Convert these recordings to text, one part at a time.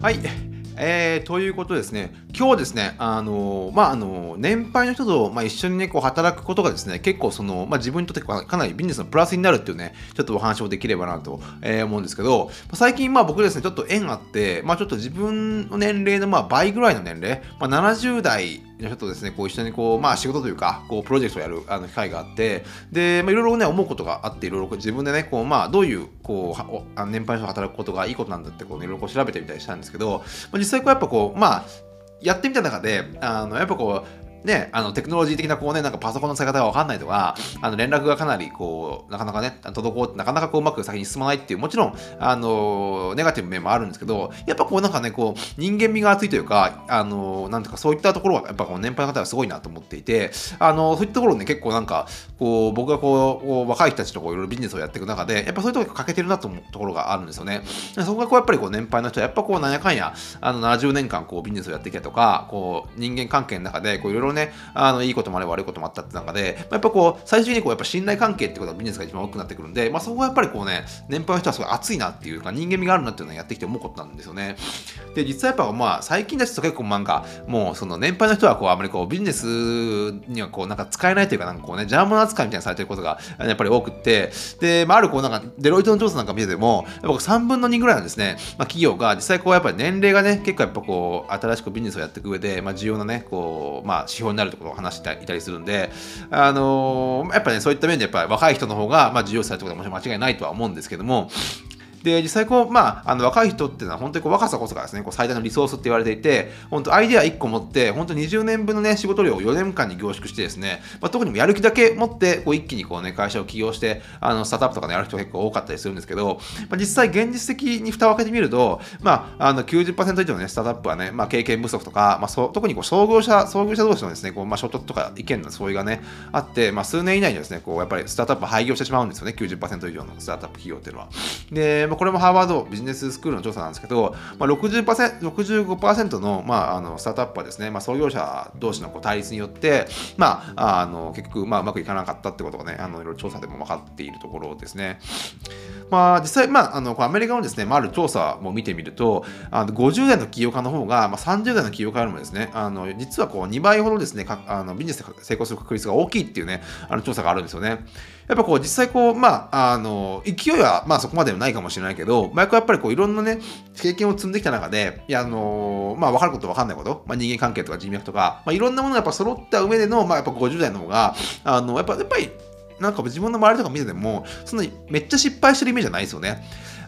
はい。えー、ということですね、今日はですね、あのまあ、あの年配の人と、まあ、一緒に、ね、こう働くことがですね、結構その、まあ、自分にとってかなりビジネスのプラスになるっていうね、ちょっとお話をできればなと、えー、思うんですけど、最近、まあ、僕ですね、ちょっと縁あって、まあ、ちょっと自分の年齢のま倍ぐらいの年齢、まあ、70代の人とですね、こう一緒にこう、まあ、仕事というか、こうプロジェクトをやるあの機会があって、で、まあ、いろいろね、思うことがあって、いろいろ自分でね、こうまあ、どういうこう年配の人が働くことがいいことなんだってこう、ね、いろいろ調べてみたりしたんですけど、まあ、実際こうやっぱこう、まあ、やってみた中で、あのやっぱこう、ね、あのテクノロジー的なこうね、なんかパソコンの使い方がわかんないとか、あの連絡がかなりこう、なかなかね、滞って、なかなかこううまく先に進まないっていう、もちろん、あの、ネガティブ面もあるんですけど、やっぱこうなんかね、こう、人間味が厚いというか、あの、なんていうかそういったところは、やっぱこう年配の方はすごいなと思っていて、あの、そういったところね、結構なんか、こう、僕がこう、こう若い人たちとこういろいろビジネスをやっていく中で、やっぱそういうところが欠けてるなと思うところがあるんですよね。そこがこう、やっぱりこう、年配の人は、やっぱこう、なんやかんや、あの、70年間こう、ビジネスをやってきたとか、こう、人間関係の中で、こう、いろいろね、あの、いいこともあれ悪いこともあったって中で、まあ、やっぱこう、最終的にこう、やっぱ信頼関係ってことがビジネスが一番多くなってくるんで、まあ、そこはやっぱりこうね、年配の人はすごい熱いなっていうか、人間味があるなっていうのをやってきて思うことなんですよね。で、実はやっぱまあ、最近ですと結構なんか、もうその年配の人はこう、あまりこう、ビジネスにはこう、なんか使えないというか、なんかこうね、ジャーマン扱いみたいなされてることがやっぱり多くって、で、まあ、あるこう、なんか、デロイトの調査なんか見てても、やっぱ3分の2ぐらいなんですね、まあ、企業が実際こう、やっぱり年齢がね、結構やっぱこう、新しくビジネスをやっていく上で、まあ、重要なね、こう、まあ、指標になるってことを話していたりするんで、あのー、やっぱね、そういった面でやっぱり若い人の方が、まあ、重要視されることはも間違いないとは思うんですけども、で、実際こう、まあ、あの若い人っていうのは本当にこう若さこそがですね、こう最大のリソースって言われていて、本当アイデア1個持って、本当20年分のね、仕事量を4年間に凝縮してですね、まあ、特にもやる気だけ持って、こう一気にこうね、会社を起業して、あの、スタートアップとかでやる人結構多かったりするんですけど、まあ、実際現実的に蓋を開けてみると、まあ、あの90%以上のね、スタートアップはね、まあ、経験不足とか、まあ、そう特にこう創業者、創業者同士のですね、こうまあ、衝突とか意見の相違がね、あって、まあ、数年以内にですね、こう、やっぱりスタートアップ廃業してしまうんですよね、90%以上のスタートアップ企業っていうのは。で、まあ、これもハーバードビジネススクールの調査なんですけど、まあ60%、65%の,、まあ、あのスタートアップはですね、まあ、創業者同士のこう対立によって、まあ、あの結局、まあ、うまくいかなかったってことがね、あのいろいろ調査でも分かっているところですね。まあ、実際、まあ、あのアメリカのですね、まあ、ある調査も見てみると、あの50代の起業家の方が、まあ、30代の起業家よりもですね、あの実はこう2倍ほどですね、あのビジネスで成功する確率が大きいっていうね、あの調査があるんですよね。やっぱこう実際こう、まあ、あの勢いはまあそこまではないかもしれないないけど、まあ、やっぱりこういろんなね、経験を積んできた中で、いやあのまあ、分かること分かんないこと、まあ、人間関係とか人脈とか、まあ、いろんなものがやっぱ揃った上での、まあ、やっぱ50代の方が、あのやっぱやっぱりなんか自分の周りとか見てても、そんなにめっちゃ失敗してるイメージじゃないですよね。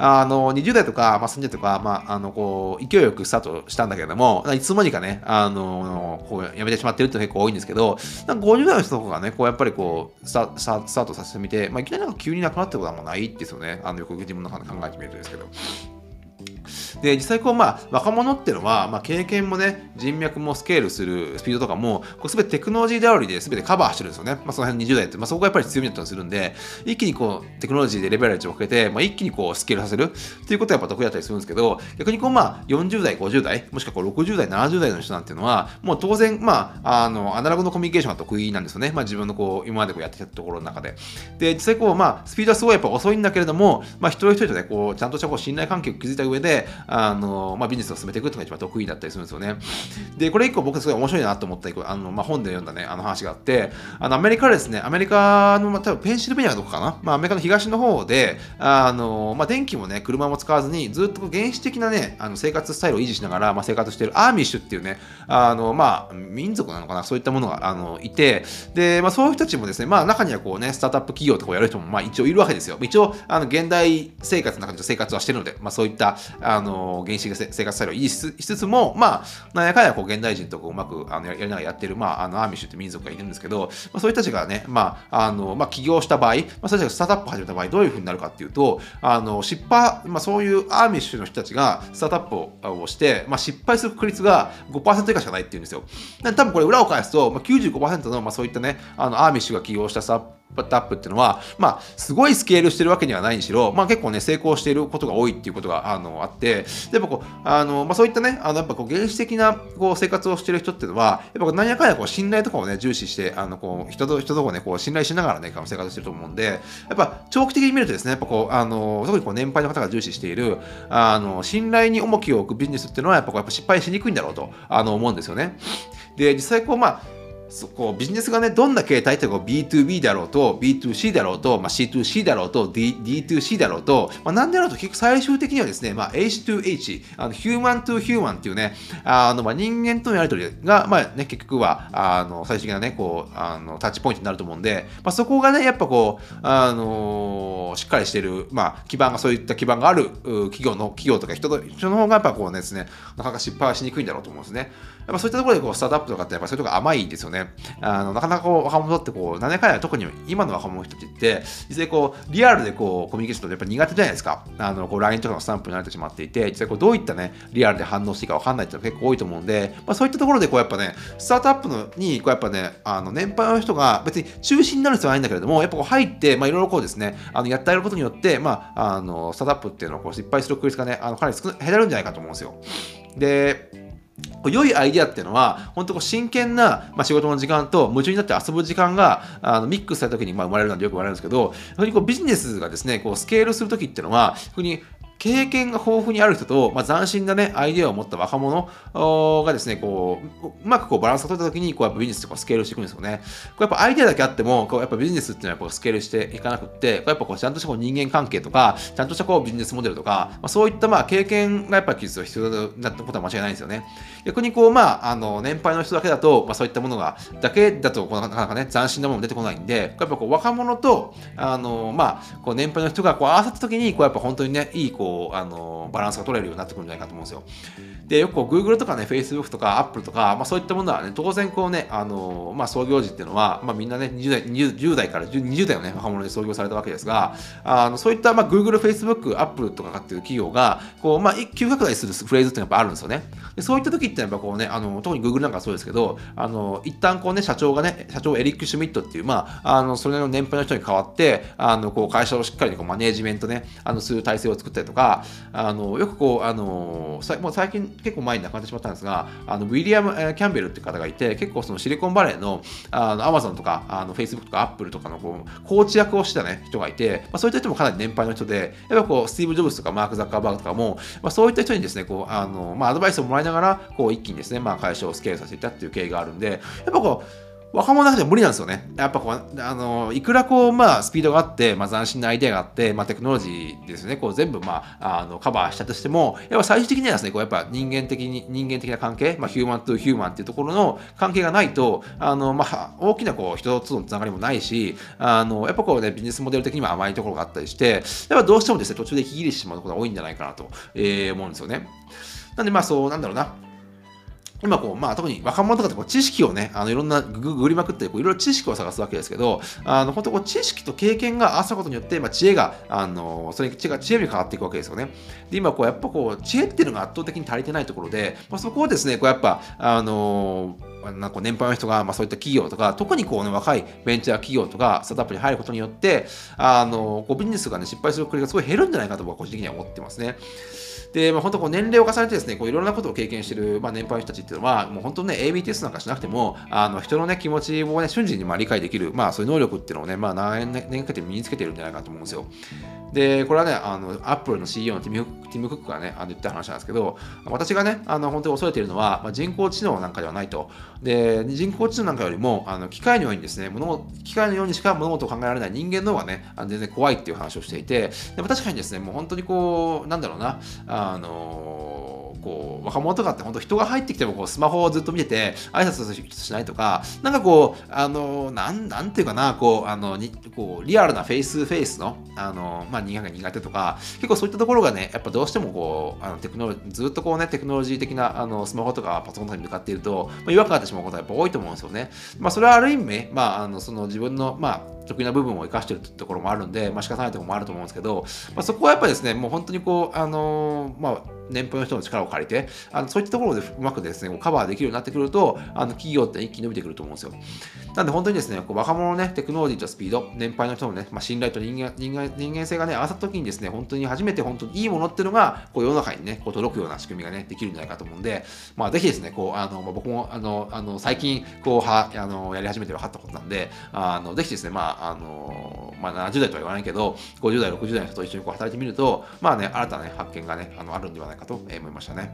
あの、20代とか、まあ、30代とか、まあ、あの、こう、勢いよくスタートしたんだけれども、いつの間にかね、あの、こう、やめてしまってるって結構多いんですけど、なんか50代の人とかがね、こう、やっぱりこう、スタスタートさせてみて、まあ、いきなりなんか急になくなってことはもうないですよね。あの、よく自分の中で考えてみるとですけど。で、実際こう、まあ、若者っていうのは、まあ、経験もね、人脈もスケールするスピードとかも、こう全てテクノロジー頼りで全てカバーしてるんですよね。まあ、その辺20代って、まあ、そこがやっぱり強みだったりするんで、一気にこう、テクノロジーでレベル値をかけて、まあ、一気にこう、スケールさせるっていうことはやっぱ得意だったりするんですけど、逆にこう、まあ、40代、50代、もしくはこう60代、70代の人なんていうのは、もう当然、まあ、あの、アナログのコミュニケーションが得意なんですよね。まあ、自分のこう、今までこうやってきたところの中で。で、実際こう、まあ、スピードはすごいやっぱ遅いんだけれども、まあ、一人一人とね、こう、ちゃんとしたこう信頼関係を築いた上で、あの、まあ、ビジネスを進めていくっていうのが一番得意だったりするんですよね。で、これ一個僕すごい面白いなと思ったあの、まあ、本で読んだね、あの話があって、あの、アメリカですね、アメリカの、まあ、多分ペンシルベニアのどこかな、まあ、アメリカの東の方で、あの、まあ、電気もね、車も使わずに、ずっと原始的なね、あの生活スタイルを維持しながら、まあ、生活しているアーミッシュっていうね、あの、まあ、民族なのかな、そういったものが、あの、いて、で、まあ、そういう人たちもですね、まあ、中にはこうね、スタートアップ企業とかをやる人も、まあ、一応いるわけですよ。一応、あの、現代生活の中で生活はしてるので、まあ、そういった、あの、の原始生活スタイルを維持しつつも、まあ、なんやかんやこう現代人とこううまくあのやりながらやってる、まあ、あのアーミッシュって民族がいるんですけど、まあ、そういう人たちがね、まああのまあ、起業した場合、まあ、それたちがスタートアップ始めた場合、どういうふうになるかっていうと、あの失敗、まあ、そういうアーミッシュの人たちがスタートアップをして、まあ、失敗する確率が5%以下しかないっていうんですよ。多分これ裏を返すと、まあ、95%の、まあ、そういったね、あのアーミッシュが起業したスタートアップっていうのは、まあ、すごいスケールしてるわけにはないにしろ、まあ、結構ね、成功していることが多いっていうことがあのあって、でもこうあの、まあ、そういったね、あのやっぱこう原始的なこう生活をしてる人っていうのは、やっぱ何やかんやこう信頼とかをね、重視して、あのこう人と人とこうね、こう信頼しながらね、生活してると思うんで、やっぱ長期的に見るとですね、やっぱこう、あの特にこう年配の方が重視している、あの信頼に重きを置くビジネスっていうのは、やっぱこうやっぱ失敗しにくいんだろうとあの思うんですよね。で、実際こう、まあ、そこビジネスがね、どんな形態ってこう B2B だろうと、B2C だろうと、まあ、C2C だろうと、D、D2C だろうと、まあ、何であろうと結局最終的にはですね、まあ、H2H、あのヒューマントゥヒューマンっていうね、あのまあ人間とのやり取りが、まあね、結局はあの最終的なね、こうあのタッチポイントになると思うんで、まあ、そこがね、やっぱこう、あのしっかりしてる、まあ、基盤が、そういった基盤がある企業の、企業とか人の人の方がやっぱこうねですね、なかなか失敗はしにくいんだろうと思うんですね。やっぱそういったところでこうスタートアップとかってやっぱそういうところ甘いんですよね。あのなかなかこう若者ってこう、何年かや特に今の若者の人って、実際こう、リアルでこう、コミュニケーションとやっぱ苦手じゃないですか。あの、こう、LINE とかのスタンプになれてしまっていて、実際こう、どういったね、リアルで反応していいか分かんないっていうのが結構多いと思うんで、まあ、そういったところでこう、やっぱね、スタートアップのに、こう、やっぱね、あの、年配の人が別に中心になる必要はないんだけれども、やっぱこう、入って、まあ、いろいろこうですね、あの、やってあげることによって、まあ、あの、スタートアップっていうのをこう、失敗する確率がね、あの、かなり少減るんじゃないかと思うんですよ。で、良いアイディアっていうのは、本当こう真剣な、まあ、仕事の時間と夢中になって遊ぶ時間があのミックスされた時にまあ生まれるなんてよく言われるんですけど、本当にこうビジネスがですね、こうスケールする時っていうのは、逆に経験が豊富にある人と、まあ、斬新なね、アイデアを持った若者がですね、こう、うまくこうバランスが取った時に、こうやっぱビジネスとかスケールしていくんですよね。こうやっぱアイデアだけあっても、こうやっぱビジネスっていうのはこうスケールしていかなくって、こうやっぱこうちゃんとしたこう人間関係とか、ちゃんとしたこうビジネスモデルとか、まあ、そういったまあ経験がやっぱり必要だったことは間違いないんですよね。逆にこう、まあ、あの、年配の人だけだと、まあ、そういったものが、だけだと、なかなかね、斬新なものも出てこないんで、やっぱこう若者と、あの、まあ、こう年配の人がこう合わさった時に、こうやっぱ本当にね、いい、こう、あの、バランスが取れるようになってくるんじゃないかと思うんですよ。で、よくこう Google とかね、Facebook とか Apple とか、まあ、そういったものはね、当然こうね、あのまあ、創業時っていうのは、まあ、みんなね、20代 ,20 代から20代のね、若者で創業されたわけですが、あのそういった、まあ、Google、Facebook、Apple とかっていう企業が、こう、まあ、急拡大するフレーズってやっぱあるんですよね。でそういった時ってやっぱこうね、あの特に Google なんかそうですけど、あの一旦こうね、社長がね、社長エリック・シュミットっていう、まあ、あのそれの年配の人に代わって、あのこう会社をしっかりこうマネージメントね、あのする体制を作ったりとか、あのよくこう、あのもう最近結構前に亡くなってしまったんですが、あのウィリアム・キャンベルっていう方がいて、結構そのシリコンバレーのあのアマゾンとか、あの Facebook とか Apple とかのこうコーチ役をしてた、ね、人がいて、まあ、そういった人もかなり年配の人で、やっぱこうスティーブ・ジョブズとかマーク・ザッカーバーグとかも、まあ、そういった人にですね、こうあのまあ、アドバイスをもらいながら、こう一気にですね、まあ、会社をスケールさせていったっていう経緯があるんで、やっぱこう、若者だけでは無理なんですよね。やっぱこう、あの、いくらこう、まあ、スピードがあって、まあ、斬新なアイデアがあって、まあ、テクノロジーですね、こう、全部、まあ、あの、カバーしたとしても、やっぱ最終的にはですね、こう、やっぱ人間的に、人間的な関係、まあ、ヒューマントゥヒューマンっていうところの関係がないと、あの、まあ、大きな、こう、人とのつながりもないし、あの、やっぱこうね、ビジネスモデル的にも甘いところがあったりして、やっぱどうしてもですね、途中で息切れしてしまうことが多いんじゃないかなと、えー、思うんですよね。なんで、まあ、そう、なんだろうな。今こう、まあ、特に若者とかってこう知識をね、あのいろんなググりまくってこういろいろ知識を探すわけですけど、あの本当こう知識と経験が合わさることによって、まあ、知恵が、あのそれ知恵が知恵に変わっていくわけですよね。で、今こうやっぱこう知恵っていうのが圧倒的に足りてないところで、まあ、そこをですね、こうやっぱ、あのなんか年配の人が、まあ、そういった企業とか、特にこう、ね、若いベンチャー企業とか、スタートアップに入ることによって、あのこうビジネスが、ね、失敗する国がすごい減るんじゃないかと僕は個人的には思ってますね。で、まあ、本当こう年齢を重ねてですね、こういろんなことを経験している、まあ、年配の人たちっていうのは、もう本当ね、AB テストなんかしなくても、あの人のね、気持ちをね、瞬時にまあ理解できる、まあそういう能力っていうのをね、まあ何年かけて身につけてるんじゃないかと思うんですよ。で、これはね、あの、アップルの CEO のティム・ティムクックがね、あの言った話なんですけど、私がね、あの、本当に恐れているのは、まあ、人工知能なんかではないと。で、人工知能なんかよりも、あの、機械のようにですね、物機械のようにしか物事を考えられない人間の方がね、あの全然怖いっていう話をしていて、でも確かにですね、もう本当にこう、なんだろうな、ああのこう若者とかって本当人が入ってきてもこうスマホをずっと見てて挨拶しないとかなんかこうあのなんなんていうかなこうあのにこうリアルなフェイスフェイスのあの、まあ、人間が苦手とか結構そういったところがねやっぱどうしてもこうあのテクノロずっとこうねテクノロジー的なあのスマホとかパソコンとかに向かっていると、まあ、違和感がってしまうことはやっぱ多いと思うんですよね。まあ、それはある意味、まあ、あのその自分の、まあ得意な部分を生かしてるところもあるんで、まあ、仕方ないところもあると思うんですけど、まあ、そこはやっぱりですね、もう本当にこう、あのー、まあ、年配の人の力を借りて、あのそういったところでうまくですね、カバーできるようになってくると、あの企業って一気に伸びてくると思うんですよ。なんで本当にですね、こう若者のね、テクノロジーとスピード、年配の人のね、まあ、信頼と人間人間人間性がね、合わさった時にですね、本当に初めて本当にいいものっていうのが、こう世の中にね、こう届くような仕組みがね、できるんじゃないかと思うんで、まあ、ぜひですね、こう、あの、まあ、僕も、あの、あの最近、こう、は、あの、やり始めて分かったことなんで、あの、ぜひですね、まあ、あの、まあ、70代とは言わないけど、50代、60代の人と一緒にこう働いてみると、まあね、新たな、ね、発見がね、あのあるんではないかと思いましたね。